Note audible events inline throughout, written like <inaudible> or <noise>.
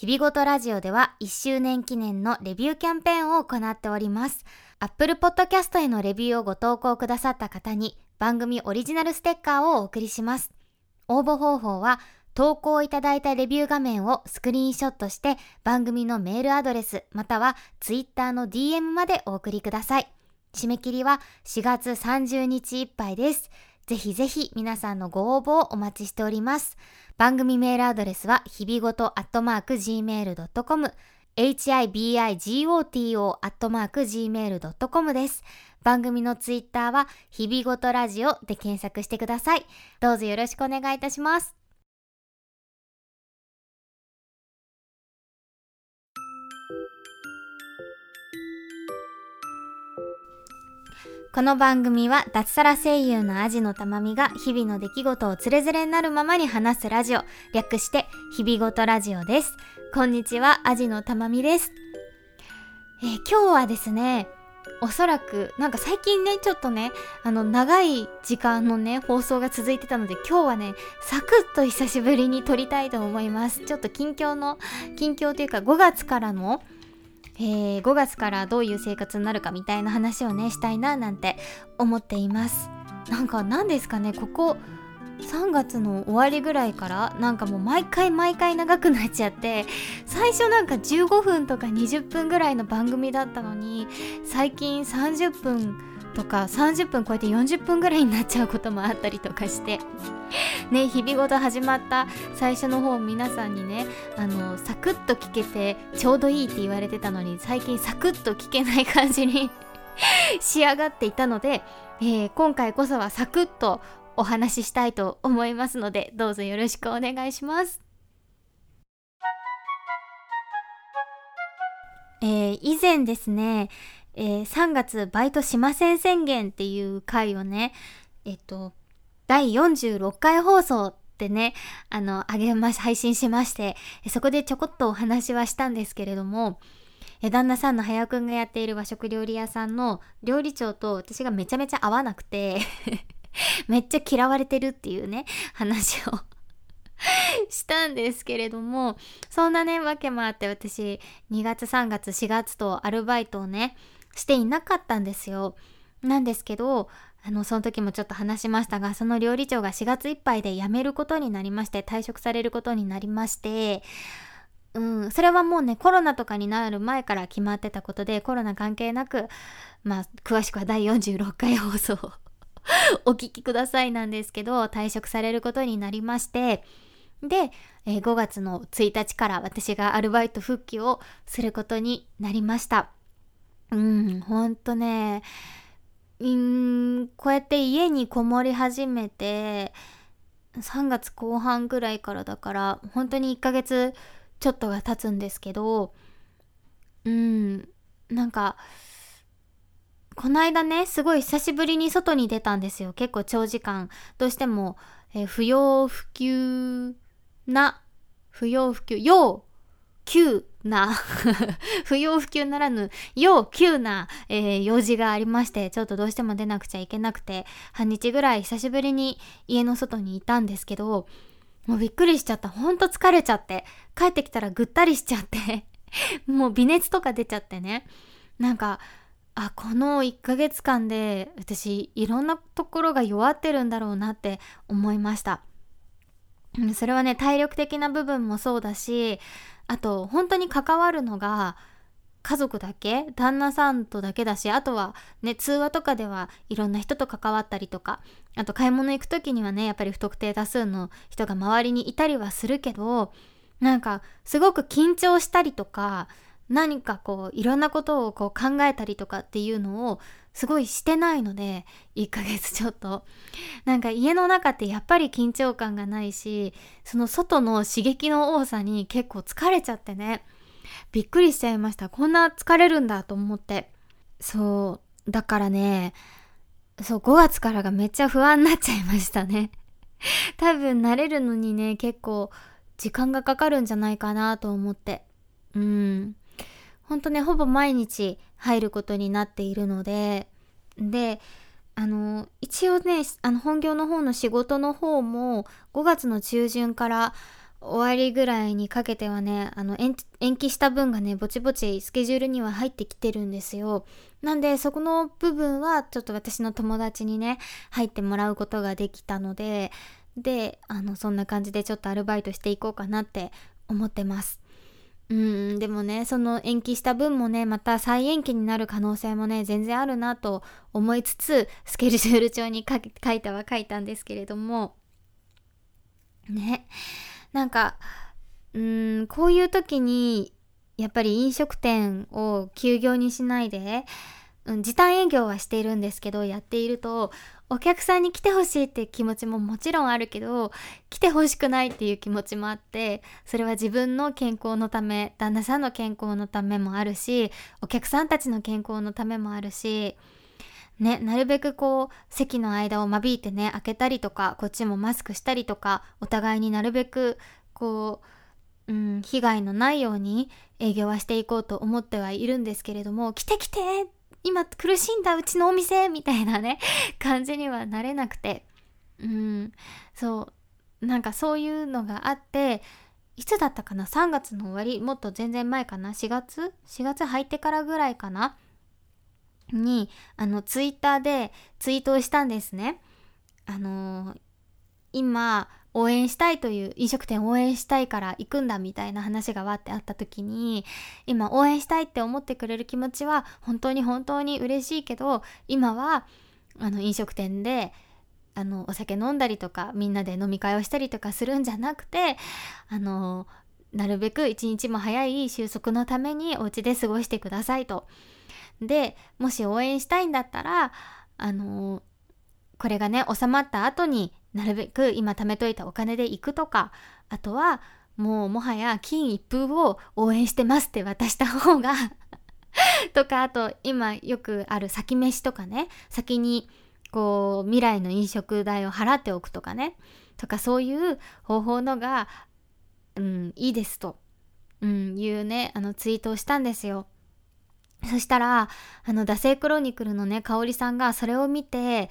日々ごとラジオでは1周年記念のレビューキャンペーンを行っております。Apple Podcast へのレビューをご投稿くださった方に番組オリジナルステッカーをお送りします。応募方法は投稿いただいたレビュー画面をスクリーンショットして番組のメールアドレスまたは Twitter の DM までお送りください。締め切りは4月30日いっぱいです。ぜひぜひ皆さんのご応募をお待ちしております。番組メールアドレスはひびごとアットマーク gmail.com hibigoto アットマーク gmail.com です。番組のツイッターはひびごとラジオで検索してください。どうぞよろしくお願いいたします。この番組は脱サラ声優のアジのたまみが日々の出来事をつれづれになるままに話すラジオ、略して日々ごとラジオです。こんにちは、アジのたまみです。えー、今日はですね、おそらく、なんか最近ね、ちょっとね、あの、長い時間のね、放送が続いてたので、今日はね、サクッと久しぶりに撮りたいと思います。ちょっと近況の、近況というか5月からの、えー、5月からどういう生活になるかみたいな話をねしたいななんて思っています。なんか何ですかねここ3月の終わりぐらいからなんかもう毎回毎回長くなっちゃって最初なんか15分とか20分ぐらいの番組だったのに最近30分とか30分超えて40分ぐらいになっちゃうこともあったりとかしてね日々ごと始まった最初の方皆さんにねあのサクッと聞けてちょうどいいって言われてたのに最近サクッと聞けない感じに <laughs> 仕上がっていたので、えー、今回こそはサクッとお話ししたいと思いますのでどうぞよろしくお願いします。えー、以前ですね、えー、3月バイトしません宣言っていう回をね、えっと、第46回放送でね、あの、あげまし、配信しまして、そこでちょこっとお話はしたんですけれども、旦那さんの早くんがやっている和食料理屋さんの料理長と私がめちゃめちゃ合わなくて <laughs> めっちゃ嫌われてるっていうね、話を <laughs> したんですけれども、そんなね、わけもあって私、2月3月4月とアルバイトをね、していなかったんですよ。なんですけど、あの、その時もちょっと話しましたが、その料理長が4月いっぱいで辞めることになりまして、退職されることになりまして、うん、それはもうね、コロナとかになる前から決まってたことで、コロナ関係なく、まあ、詳しくは第46回放送 <laughs> お聞きくださいなんですけど、退職されることになりまして、で、え、5月の1日から私がアルバイト復帰をすることになりました。うん、ほんとね、うんこうやって家にこもり始めて3月後半ぐらいからだから本当に1ヶ月ちょっとが経つんですけどうんなんかこの間ねすごい久しぶりに外に出たんですよ。結構長時間。どうしても、えー、不要不急な不要不急要急な <laughs> 不要不急ならぬ要急な、えー、用事がありましてちょっとどうしても出なくちゃいけなくて半日ぐらい久しぶりに家の外にいたんですけどもうびっくりしちゃった。ほんと疲れちゃって。帰ってきたらぐったりしちゃって。<laughs> もう微熱とか出ちゃってね。なんかあこの1ヶ月間で私いろんなところが弱ってるんだろうなって思いました。それはね体力的な部分もそうだしあと本当に関わるのが家族だけ旦那さんとだけだしあとはね通話とかではいろんな人と関わったりとかあと買い物行く時にはねやっぱり不特定多数の人が周りにいたりはするけどなんかすごく緊張したりとか何かこういろんなことをこう考えたりとかっていうのをすごいしてないので1ヶ月ちょっと。なんか家の中ってやっぱり緊張感がないしその外の刺激の多さに結構疲れちゃってね。びっくりしちゃいました。こんな疲れるんだと思って。そう。だからねそう5月からがめっちゃ不安になっちゃいましたね。多分慣れるのにね結構時間がかかるんじゃないかなと思って。うん。ほんとねほぼ毎日入ることになっているのでであの一応ねあの本業の方の仕事の方も5月の中旬から終わりぐらいにかけてはね、あの延期した分がね、ぼちぼちスケジュールには入ってきてるんですよ。なんで、そこの部分はちょっと私の友達にね、入ってもらうことができたので、で、あの、そんな感じでちょっとアルバイトしていこうかなって思ってます。うん、でもね、その延期した分もね、また再延期になる可能性もね、全然あるなと思いつつ、スケジュール帳に書いたは書いたんですけれども、ね。なんか、うん、こういう時に、やっぱり飲食店を休業にしないで、うん、時短営業はしているんですけど、やっていると、お客さんに来てほしいって気持ちももちろんあるけど、来てほしくないっていう気持ちもあって、それは自分の健康のため、旦那さんの健康のためもあるし、お客さんたちの健康のためもあるし、ね、なるべくこう席の間を間引いてね開けたりとかこっちもマスクしたりとかお互いになるべくこう、うん、被害のないように営業はしていこうと思ってはいるんですけれども来て来て今苦しんだうちのお店みたいなね <laughs> 感じにはなれなくて。うん。そう。なんかそういうのがあっていつだったかな？3月の終わり？もっと全然前かな？4月？4月入ってからぐらいかな？にあのツイッターでツイートをしたんですね。あのー、今応援したいという飲食店応援したいから行くんだみたいな話がわってあった時に今応援したいって思ってくれる気持ちは本当に本当に嬉しいけど今はあの飲食店であのお酒飲んだりとかみんなで飲み会をしたりとかするんじゃなくてあのなるべく一日も早い収束のためにお家で過ごしてくださいと。でもし応援したいんだったらあのこれがね収まった後になるべく今貯めといたお金で行くとかあとはもうもはや金一封を応援してますって渡した方が <laughs> とかあと今よくある先飯とかね先にこう未来の飲食代を払っておくとかねとかそういう方法のが、うん、いいですと、うん、いうねあのツイートをしたんですよ。そしたら、あの、惰性クロニクルのね、香織さんがそれを見て、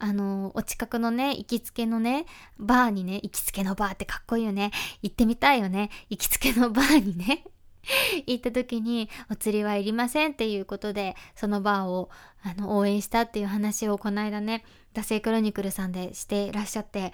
あの、お近くのね、行きつけのね、バーにね、行きつけのバーってかっこいいよね。行ってみたいよね。行きつけのバーにね、<laughs> 行った時に、お釣りはいりませんっていうことで、そのバーを、あの、応援したっていう話をこの間ね、惰性クロニクルさんでしていらっしゃって、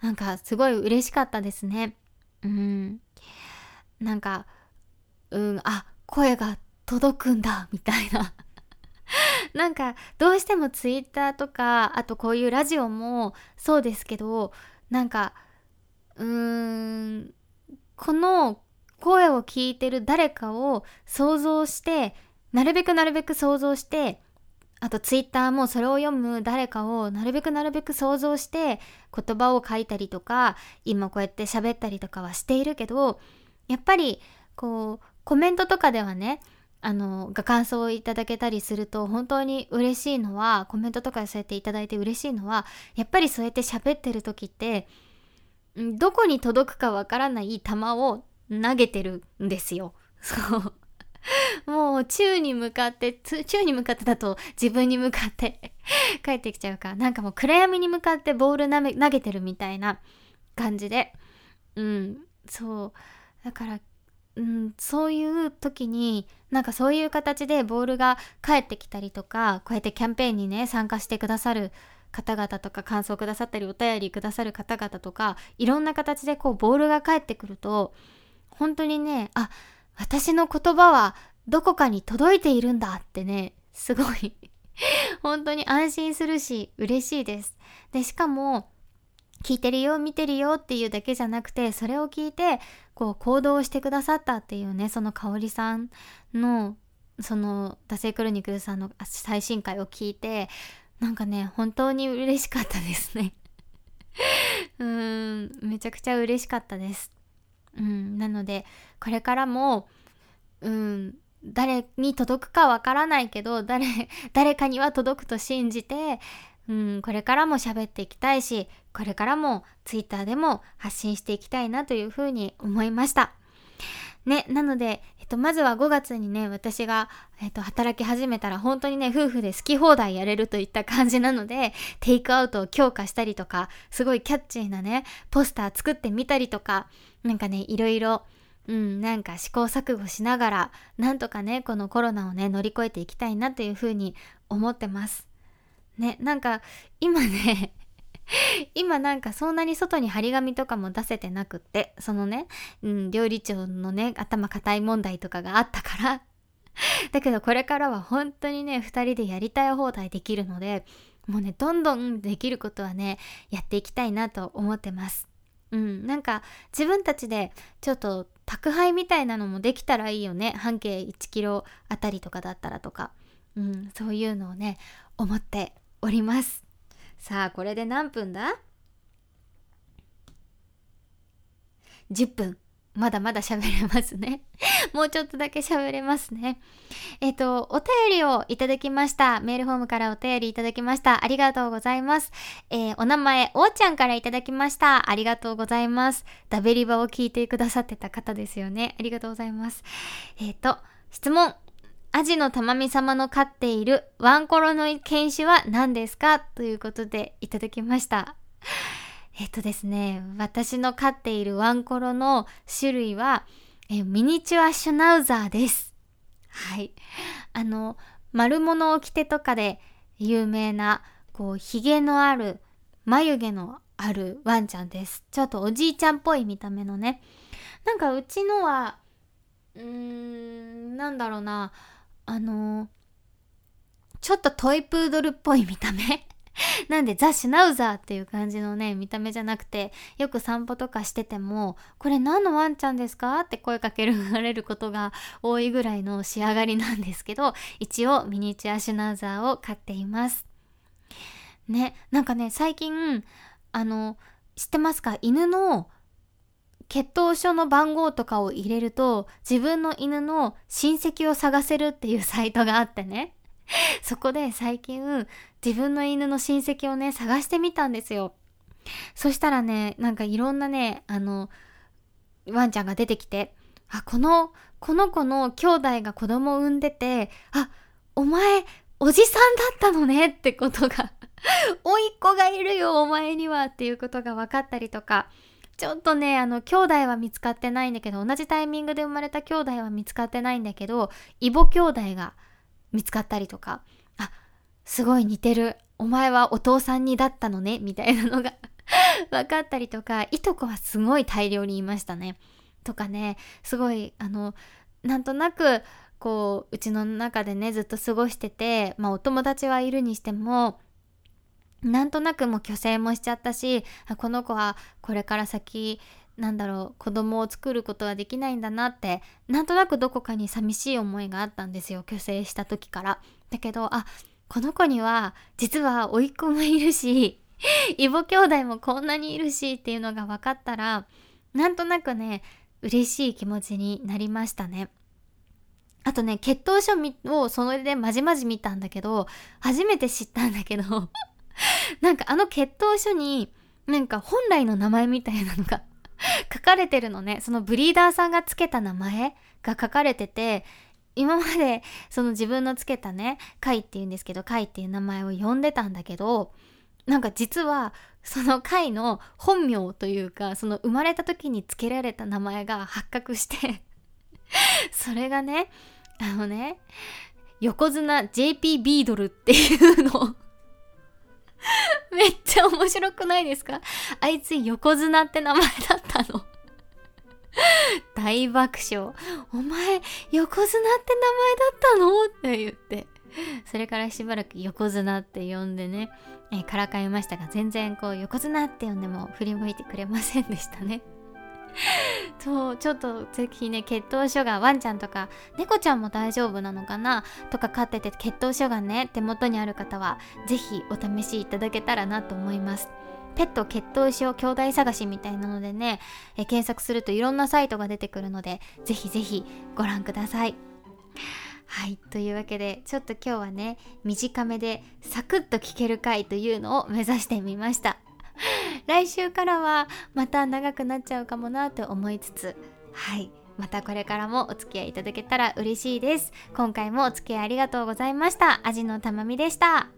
なんかすごい嬉しかったですね。うん。なんか、うん、あ、声が届くんだみたいななんかどうしてもツイッターとかあとこういうラジオもそうですけどなんかうーんこの声を聞いてる誰かを想像してなるべくなるべく想像してあとツイッターもそれを読む誰かをなるべくなるべく想像して言葉を書いたりとか今こうやって喋ったりとかはしているけどやっぱりこうコメントとかではねあのが感想をいただけたりすると本当に嬉しいのはコメントとかそうやっていただいて嬉しいのはやっぱりそうやって喋ってる時ってどこに届くかわからない球を投げてるんですよ。そう。<laughs> もう宙に向かって宙に向かってだと自分に向かって <laughs> 帰ってきちゃうか。なんかもう暗闇に向かってボール投げてるみたいな感じで。うん。そう。だからうん、そういう時になんかそういう形でボールが返ってきたりとかこうやってキャンペーンにね参加してくださる方々とか感想くださったりお便りくださる方々とかいろんな形でこうボールが返ってくると本当にねあ私の言葉はどこかに届いているんだってねすごい本当に安心するし嬉しいです。でしかも聞いてるよ見てるよっていうだけじゃなくてそれを聞いてこう行動してくださったっていうねその香里さんのその「惰性クロニクル」さんの最新回を聞いてなんかね本当に嬉しかったですね。<laughs> うんめちゃくちゃ嬉しかったです。うんなのでこれからもうん誰に届くかわからないけど誰 <laughs> 誰かには届くと信じてうん、これからも喋っていきたいし、これからも Twitter でも発信していきたいなというふうに思いました。ね、なので、えっと、まずは5月にね、私が、えっと、働き始めたら本当にね、夫婦で好き放題やれるといった感じなので、テイクアウトを強化したりとか、すごいキャッチーなね、ポスター作ってみたりとか、なんかね、いろいろ、うん、なんか試行錯誤しながら、なんとかね、このコロナをね、乗り越えていきたいなというふうに思ってます。ね、なんか、今ね <laughs> 今なんかそんなに外に張り紙とかも出せてなくって、そのね、うん、料理長のね、頭固い問題とかがあったから。<laughs> だけどこれからは本当にね、二人でやりたい放題できるので、もうね、どんどんできることはね、やっていきたいなと思ってます。うん、なんか自分たちでちょっと宅配みたいなのもできたらいいよね。半径1キロあたりとかだったらとか、うん、そういうのをね思っておりますさあこれで何分だ ?10 分まだまだ喋れますね。<laughs> もうちょっとだけ喋れますね。えっ、と、お便りをいただきました。メールフォームからお便りいただきました。ありがとうございます。えー、お名前、おーちゃんからいただきました。ありがとうございます。ダベリバを聞いてくださってた方ですよね。ありがとうございます。えっ、と、質問。アジの玉美様の飼っているワンコロの犬種は何ですか？ということでいただきました。<laughs> えっとですね、私の飼っているワンコロの種類は、えミニチュアシュナウザーです。はい。あの、丸物掟とかで有名な、こう、髭のある、眉毛のあるワンちゃんです。ちょっとおじいちゃんっぽい見た目のね。なんかうちのは、うーん、なんだろうな、あのちょっとトイプードルっぽい見た目？<laughs> なんでザ・シュナウザーっていう感じのね、見た目じゃなくて、よく散歩とかしてても、これ何のワンちゃんですか？って声かけられることが多いぐらいの仕上がりなんですけど、一応ミニチュアシュナウザーを飼っています。ね、なんかね、最近、あの、知ってますか？犬の血統書の番号とかを入れると自分の犬の親戚を探せるっていう <laughs> サイトがあってね。そこで最近自分の犬の親戚をね探してみたんですよ。そしたらねなんかいろんなねあのワンちゃんが出てきてあこのこの子の兄弟が子供を産んでてあお前おじさんだったのねってことが <laughs> おいっ子がいるよお前にはっていうことが分かったりとか。ちょっとね、あの、兄弟は見つかってないんだけど、同じタイミングで生まれた兄弟は見つかってないんだけど、異母兄弟が見つかったりとか、あ、すごい似てる。お前はお父さんにだったのね、みたいなのが <laughs> 分かったりとか、いとこはすごい大量にいましたね。とかね、すごい、あの、なんとなく、こう、うちの中でね、ずっと過ごしてて、まあお友達はいるにしても、なんとなくもう虚勢もしちゃったしこの子はこれから先なんだろう子供を作ることはできないんだなってなんとなくどこかに寂しい思いがあったんですよ虚勢した時から。だけどあこの子には実は甥っ子もいるし <laughs> 異母兄弟もこんなにいるしっていうのが分かったらなんとなくね嬉しい気持ちになりましたね。あとね血統書をそれでまじまじ見たんだけど初めて知ったんだけどなんかあの血統書になんか本来の名前みたいなのが <laughs> 書かれてるのね。そのブリーダーさんがつけた名前が書かれてて今まで <laughs> その自分のつけたねカイっていうんですけどカイっていう名前を呼んでたんだけどなんか実はそのカの本名というかその生まれた時につけられた名前が発覚して <laughs> それがねあのね横綱 JP ビードルっていうの。<laughs> めっちゃ面白くないですか？あいつ横綱って名前だったの <laughs> 大爆笑。お前、横綱って名前だったの？って言って。それからしばらく横綱って呼んでね、えー、からかいましたが、全然こう、横綱って呼んでも振り向いてくれませんでしたね。そうちょっとぜひね血統書がワンちゃんとか猫ちゃんも大丈夫なのかな？とか飼ってて血統書がね手元にある方はぜひお試しいただけたらなと思います。ペット血統書兄弟探しみたいなのでねえ検索するといろんなサイトが出てくるのでぜひぜひご覧ください。はいというわけでちょっと今日はね短めでサクッと聞ける回というのを目指してみました。来週からはまた長くなっちゃうかもなと思いつつはい。またこれからもお付き合いいただけたら嬉しいです。今回もお付き合いありがとうございました。味のたまみでした。